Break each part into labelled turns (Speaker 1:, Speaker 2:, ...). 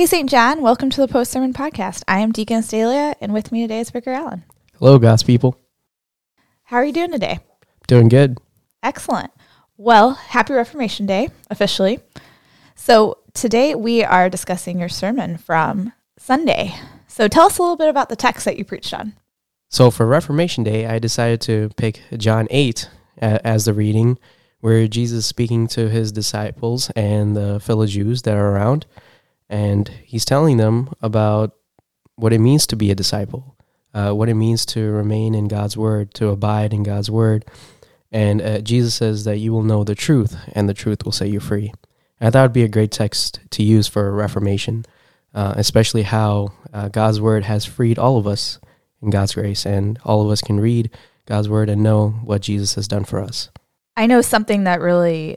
Speaker 1: Hey, St. John, welcome to the Post Sermon Podcast. I am Deacon Stalia, and with me today is Vicar Allen.
Speaker 2: Hello, God's people.
Speaker 1: How are you doing today?
Speaker 2: Doing good.
Speaker 1: Excellent. Well, happy Reformation Day, officially. So, today we are discussing your sermon from Sunday. So, tell us a little bit about the text that you preached on.
Speaker 2: So, for Reformation Day, I decided to pick John 8 uh, as the reading, where Jesus is speaking to his disciples and the fellow Jews that are around and he's telling them about what it means to be a disciple, uh, what it means to remain in God's word, to abide in God's word. And uh, Jesus says that you will know the truth, and the truth will set you free. And it would be a great text to use for Reformation, uh, especially how uh, God's word has freed all of us in God's grace, and all of us can read God's word and know what Jesus has done for us.
Speaker 1: I know something that really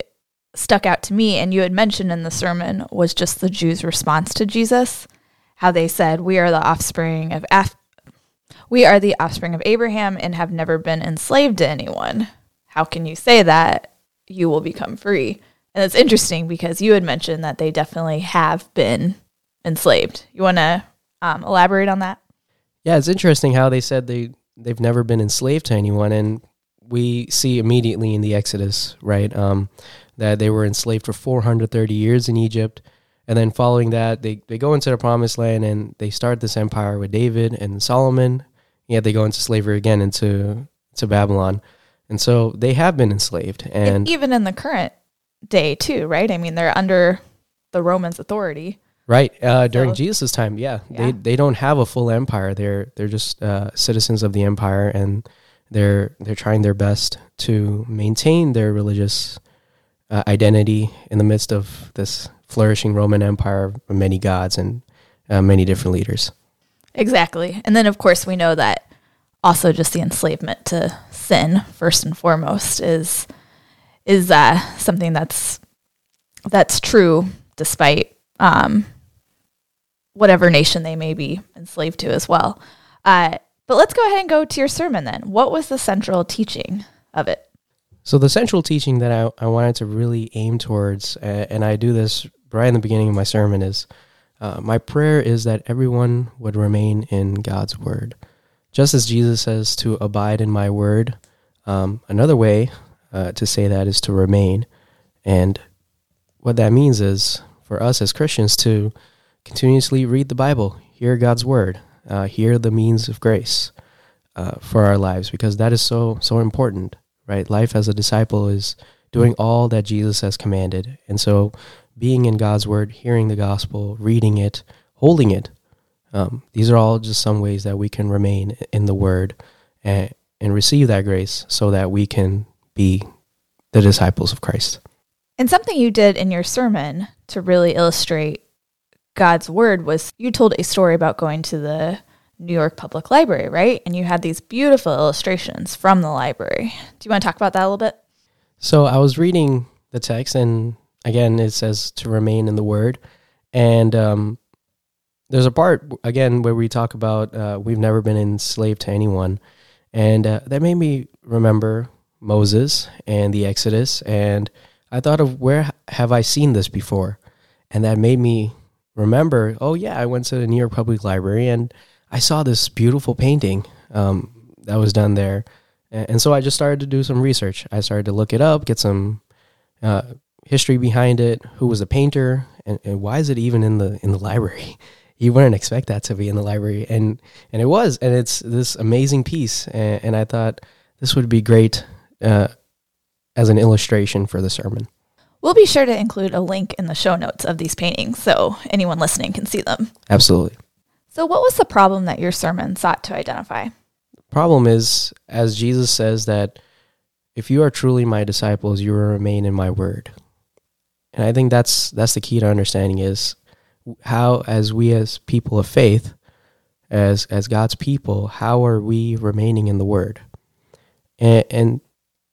Speaker 1: stuck out to me and you had mentioned in the sermon was just the Jews' response to Jesus, how they said, "We are the offspring of Af- we are the offspring of Abraham and have never been enslaved to anyone. How can you say that? You will become free." And it's interesting because you had mentioned that they definitely have been enslaved. You want to um, elaborate on that?
Speaker 2: Yeah, it's interesting how they said they they've never been enslaved to anyone, and we see immediately in the Exodus, right? Um, that they were enslaved for 430 years in Egypt. And then following that, they, they go into the promised land and they start this empire with David and Solomon. Yet they go into slavery again into to Babylon. And so they have been enslaved. And
Speaker 1: even in the current day, too, right? I mean, they're under the Romans' authority.
Speaker 2: Right. Uh, during so, Jesus' time, yeah, yeah, They, they don't have a full empire. They're, they're just uh, citizens of the empire and they're, they're trying their best to maintain their religious uh, identity in the midst of this flourishing Roman Empire many gods and uh, many different leaders.
Speaker 1: Exactly. And then, of course, we know that also just the enslavement to sin, first and foremost, is is uh, something that's that's true despite um, whatever nation they may be enslaved to as well. Uh, but let's go ahead and go to your sermon then. What was the central teaching of it?
Speaker 2: So the central teaching that I, I wanted to really aim towards, and I do this right in the beginning of my sermon, is uh, my prayer is that everyone would remain in God's word. Just as Jesus says to abide in my word, um, another way uh, to say that is to remain. And what that means is for us as Christians to continuously read the Bible, hear God's word, uh, hear the means of grace uh, for our lives, because that is so, so important right? Life as a disciple is doing all that Jesus has commanded. And so being in God's word, hearing the gospel, reading it, holding it, um, these are all just some ways that we can remain in the word and, and receive that grace so that we can be the disciples of Christ.
Speaker 1: And something you did in your sermon to really illustrate God's word was you told a story about going to the New York Public Library, right? And you had these beautiful illustrations from the library. Do you want to talk about that a little bit?
Speaker 2: So I was reading the text, and again, it says to remain in the Word. And um, there's a part, again, where we talk about uh, we've never been enslaved to anyone. And uh, that made me remember Moses and the Exodus. And I thought of where have I seen this before? And that made me remember, oh, yeah, I went to the New York Public Library and I saw this beautiful painting um, that was done there, and, and, so I just started to do some research. I started to look it up, get some uh, history behind it. Who was the painter, and, and why is it even in the in the library? you wouldn't expect that to be in the library, and and it was, and it's this amazing piece, and, and I thought this would be great uh, as an illustration for the sermon.
Speaker 1: We'll be sure to include a link in the show notes of these paintings so anyone listening can see them.
Speaker 2: Absolutely.
Speaker 1: So, what was the problem that your sermon sought to identify?
Speaker 2: The problem is, as Jesus says, that if you are truly my disciples, you will remain in my word. And I think that's that's the key to understanding is how, as we as people of faith, as as God's people, how are we remaining in the Word? And, and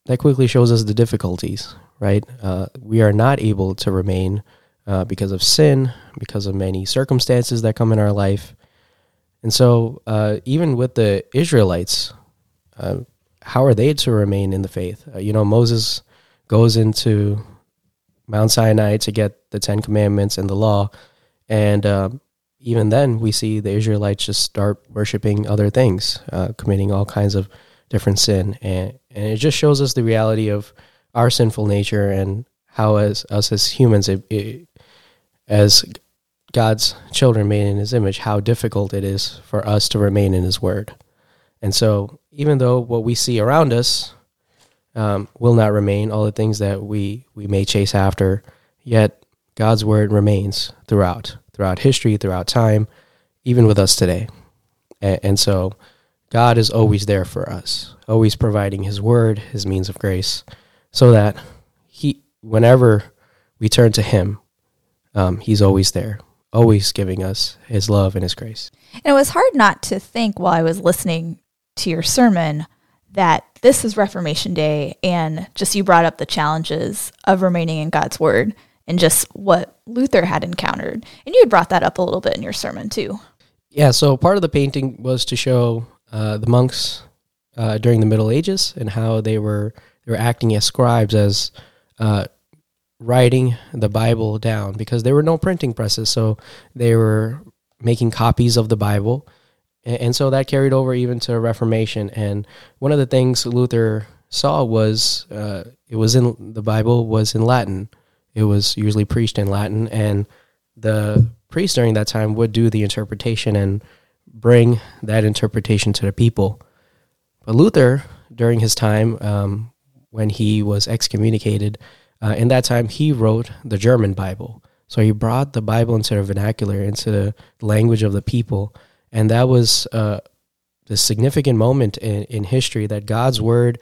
Speaker 2: that quickly shows us the difficulties, right? Uh, we are not able to remain uh, because of sin, because of many circumstances that come in our life, and so, uh, even with the Israelites, uh, how are they to remain in the faith? Uh, you know, Moses goes into Mount Sinai to get the Ten Commandments and the law, and um, even then, we see the Israelites just start worshiping other things, uh, committing all kinds of different sin, and and it just shows us the reality of our sinful nature and how as us as humans, it, it, as God's children made in His image, how difficult it is for us to remain in His Word. And so, even though what we see around us um, will not remain, all the things that we we may chase after, yet God's Word remains throughout, throughout history, throughout time, even with us today. And, and so, God is always there for us, always providing His Word, His means of grace, so that He, whenever we turn to Him, um, He's always there always giving us his love and his grace.
Speaker 1: And it was hard not to think while I was listening to your sermon that this is Reformation Day and just you brought up the challenges of remaining in God's word and just what Luther had encountered. And you had brought that up a little bit in your sermon too.
Speaker 2: Yeah, so part of the painting was to show uh, the monks uh, during the Middle Ages and how they were they were acting as scribes as uh, writing the Bible down because there were no printing presses, so they were making copies of the Bible, and, so that carried over even to the Reformation. And one of the things Luther saw was uh, it was in the Bible was in Latin. It was usually preached in Latin, and the priest during that time would do the interpretation and bring that interpretation to the people. But Luther, during his time um, when he was excommunicated, uh, in that time, he wrote the German Bible. So he brought the Bible into the vernacular, into the language of the people. And that was uh, the significant moment in, in history that God's word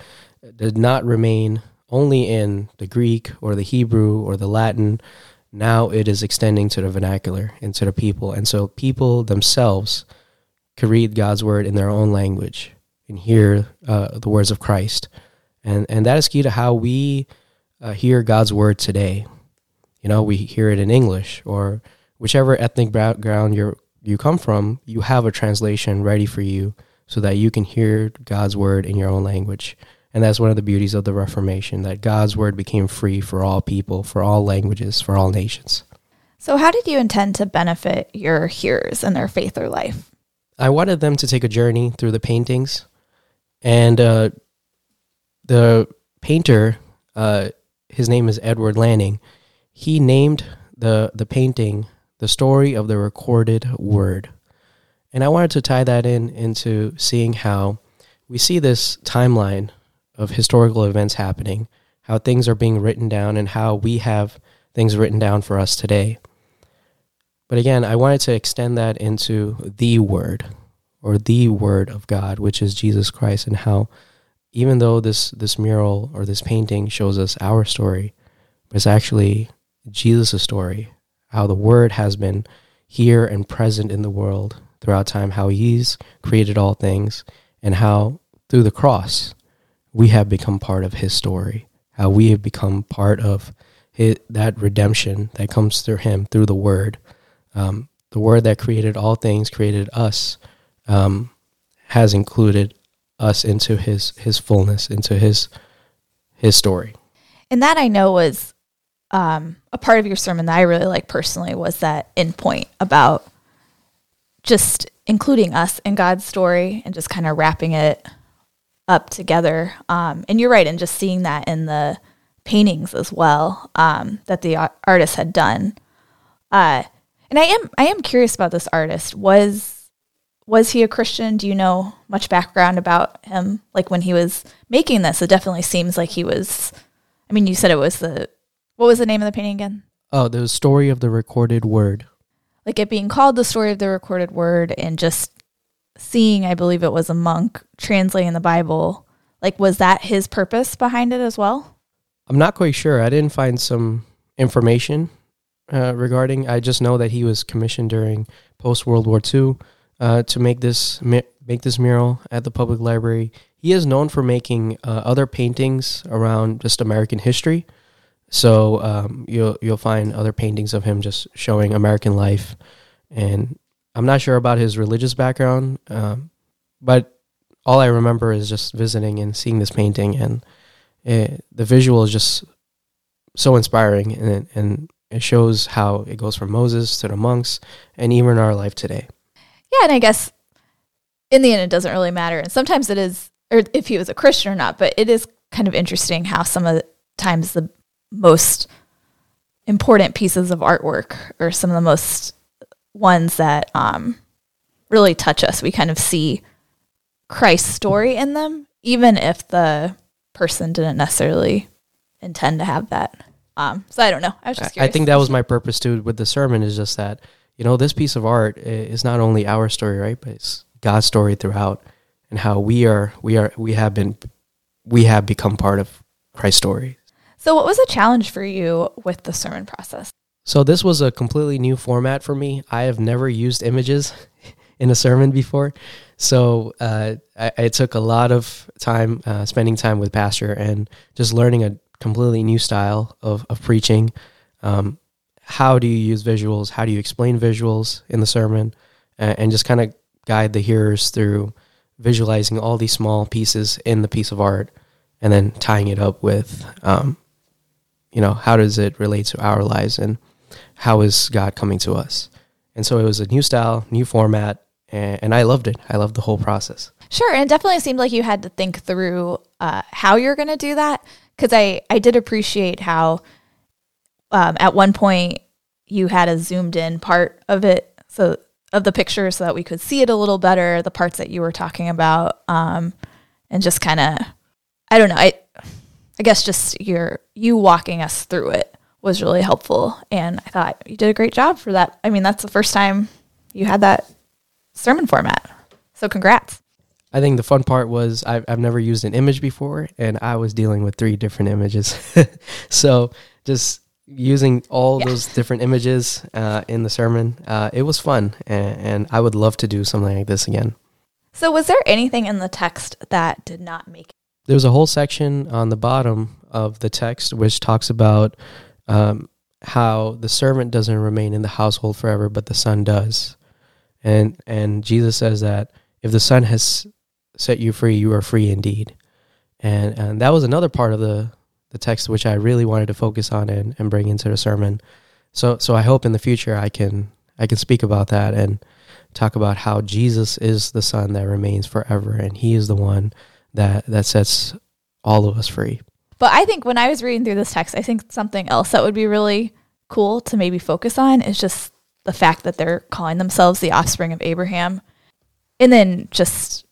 Speaker 2: did not remain only in the Greek or the Hebrew or the Latin. Now it is extending to the vernacular and to the people. And so people themselves could read God's word in their own language and hear uh, the words of Christ. And, and that is key to how we uh, hear God's word today. You know, we hear it in English or whichever ethnic background you you come from, you have a translation ready for you so that you can hear God's word in your own language. And that's one of the beauties of the Reformation that God's word became free for all people, for all languages, for all nations.
Speaker 1: So, how did you intend to benefit your hearers in their faith or life?
Speaker 2: I wanted them to take a journey through the paintings. And uh, the painter uh, his name is Edward Laning. He named the the painting the story of the recorded word. And I wanted to tie that in into seeing how we see this timeline of historical events happening, how things are being written down and how we have things written down for us today. But again, I wanted to extend that into the word or the word of God, which is Jesus Christ and how even though this this mural or this painting shows us our story, but it's actually Jesus' story, how the Word has been here and present in the world throughout time, how He's created all things, and how through the cross we have become part of His story, how we have become part of his, that redemption that comes through Him through the Word. Um, the Word that created all things, created us, um, has included us into his his fullness, into his his story.
Speaker 1: And that I know was um, a part of your sermon that I really like personally was that end point about just including us in God's story and just kind of wrapping it up together. Um, and you're right, and just seeing that in the paintings as well um, that the artist had done. Uh, and I am I am curious about this artist. Was was he a Christian? Do you know much background about him? Like when he was making this, it definitely seems like he was. I mean, you said it was the what was the name of the painting again?
Speaker 2: Oh, the story of the recorded word.
Speaker 1: Like it being called the story of the recorded word, and just seeing, I believe it was a monk translating the Bible. Like, was that his purpose behind it as well?
Speaker 2: I'm not quite sure. I didn't find some information uh, regarding. I just know that he was commissioned during post World War II uh, to make this make this mural at the public library. He is known for making uh, other paintings around just American history. So um, you'll you'll find other paintings of him just showing American life, and I'm not sure about his religious background, um, but all I remember is just visiting and seeing this painting, and it, the visual is just so inspiring, and and it shows how it goes from Moses to the monks and even our life today.
Speaker 1: Yeah, and I guess in the end, it doesn't really matter. And sometimes it is, or if he was a Christian or not, but it is kind of interesting how some of the times the most important pieces of artwork or some of the most ones that um, really touch us, we kind of see Christ's story in them, even if the person didn't necessarily intend to have that. Um, so I don't know. I was just
Speaker 2: I think that was my purpose too with the sermon is just that, you know, this piece of art is not only our story, right? But it's God's story throughout and how we are we are we have been we have become part of Christ's story.
Speaker 1: So what was a challenge for you with the sermon process?
Speaker 2: So this was a completely new format for me. I have never used images in a sermon before. So uh, I, it took a lot of time uh, spending time with Pastor and just learning a completely new style of, of preaching. Um, how do you use visuals? How do you explain visuals in the sermon? Uh, and just kind of guide the hearers through visualizing all these small pieces in the piece of art and then tying it up with, um, you know, how does it relate to our lives and how is God coming to us? And so it was a new style, new format, and, and I loved it. I loved the whole process.
Speaker 1: Sure, and it definitely seemed like you had to think through uh, how you're going to do that because I I did appreciate how um, at one point you had a zoomed in part of it, so of the picture, so that we could see it a little better, the parts that you were talking about, um, and just kind of I don't know I I guess just your you walking us through it was really helpful, and I thought you did a great job for that. I mean, that's the first time you had that sermon format, so congrats.
Speaker 2: I think the fun part was I've, I've never used an image before, and I was dealing with three different images. so just using all yeah. those different images uh, in the sermon, uh, it was fun, and, and I would love to do something like this again.
Speaker 1: So, was there anything in the text that did not make it?
Speaker 2: There was a whole section on the bottom of the text which talks about um, how the servant doesn't remain in the household forever, but the son does, and and Jesus says that if the son has set you free, you are free indeed. And and that was another part of the the text which I really wanted to focus on and, and bring into the sermon. So so I hope in the future I can I can speak about that and talk about how Jesus is the Son that remains forever and he is the one that that sets all of us free.
Speaker 1: But I think when I was reading through this text, I think something else that would be really cool to maybe focus on is just the fact that they're calling themselves the offspring of Abraham. And then just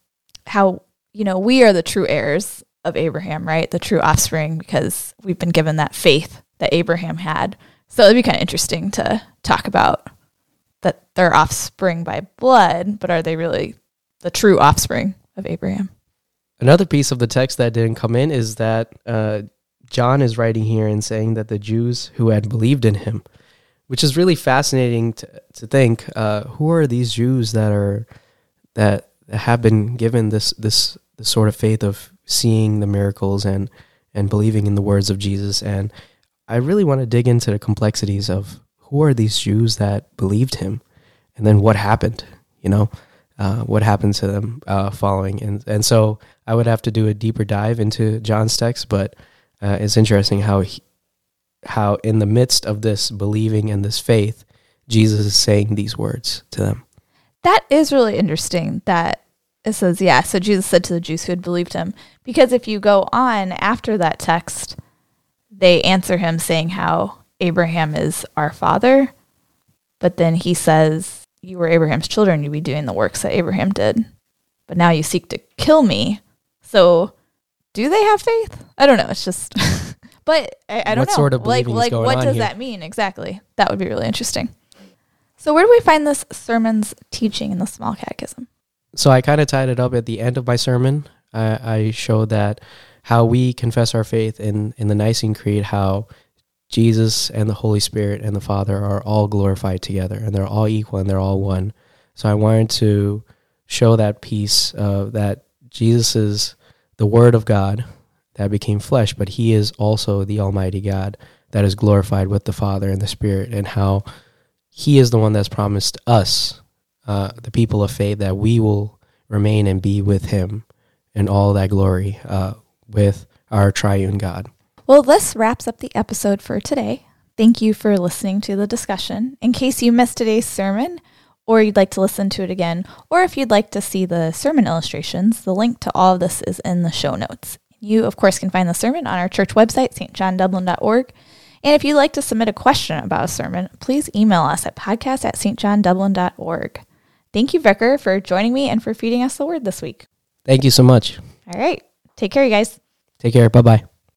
Speaker 1: how you know we are the true heirs of Abraham, right? The true offspring because we've been given that faith that Abraham had. So it'd be kind of interesting to talk about that they're offspring by blood, but are they really the true offspring of Abraham?
Speaker 2: Another piece of the text that didn't come in is that uh, John is writing here and saying that the Jews who had believed in him, which is really fascinating to, to think. Uh, who are these Jews that are that have been given this this, this sort of faith of seeing the miracles and and believing in the words of Jesus. And I really want to dig into the complexities of who are these Jews that believed him, and then what happened. You know, uh, what happened to them uh, following. And and so I would have to do a deeper dive into John's text, but uh, it's interesting how he, how in the midst of this believing and this faith, Jesus is saying these words to them.
Speaker 1: That is really interesting that it says, yeah, so Jesus said to the Jews who had believed him. Because if you go on after that text, they answer him saying how Abraham is our father. But then he says, You were Abraham's children, you'd be doing the works that Abraham did. But now you seek to kill me. So do they have faith? I don't know. It's just, but I, I don't
Speaker 2: what
Speaker 1: know.
Speaker 2: Sort of
Speaker 1: like, like what does
Speaker 2: here?
Speaker 1: that mean exactly? That would be really interesting. So, where do we find this sermon's teaching in the small catechism?
Speaker 2: So, I kind of tied it up at the end of my sermon. I, I showed that how we confess our faith in, in the Nicene Creed, how Jesus and the Holy Spirit and the Father are all glorified together and they're all equal and they're all one. So, I wanted to show that piece of that Jesus is the Word of God that became flesh, but He is also the Almighty God that is glorified with the Father and the Spirit, and how he is the one that's promised us, uh, the people of faith, that we will remain and be with Him in all that glory uh, with our triune God.
Speaker 1: Well, this wraps up the episode for today. Thank you for listening to the discussion. In case you missed today's sermon, or you'd like to listen to it again, or if you'd like to see the sermon illustrations, the link to all of this is in the show notes. You, of course, can find the sermon on our church website, stjohndublin.org. And if you'd like to submit a question about a sermon, please email us at podcast at stjohndublin.org. Thank you, Vicar, for joining me and for feeding us the word this week.
Speaker 2: Thank you so much.
Speaker 1: All right. Take care, you guys.
Speaker 2: Take care. Bye bye.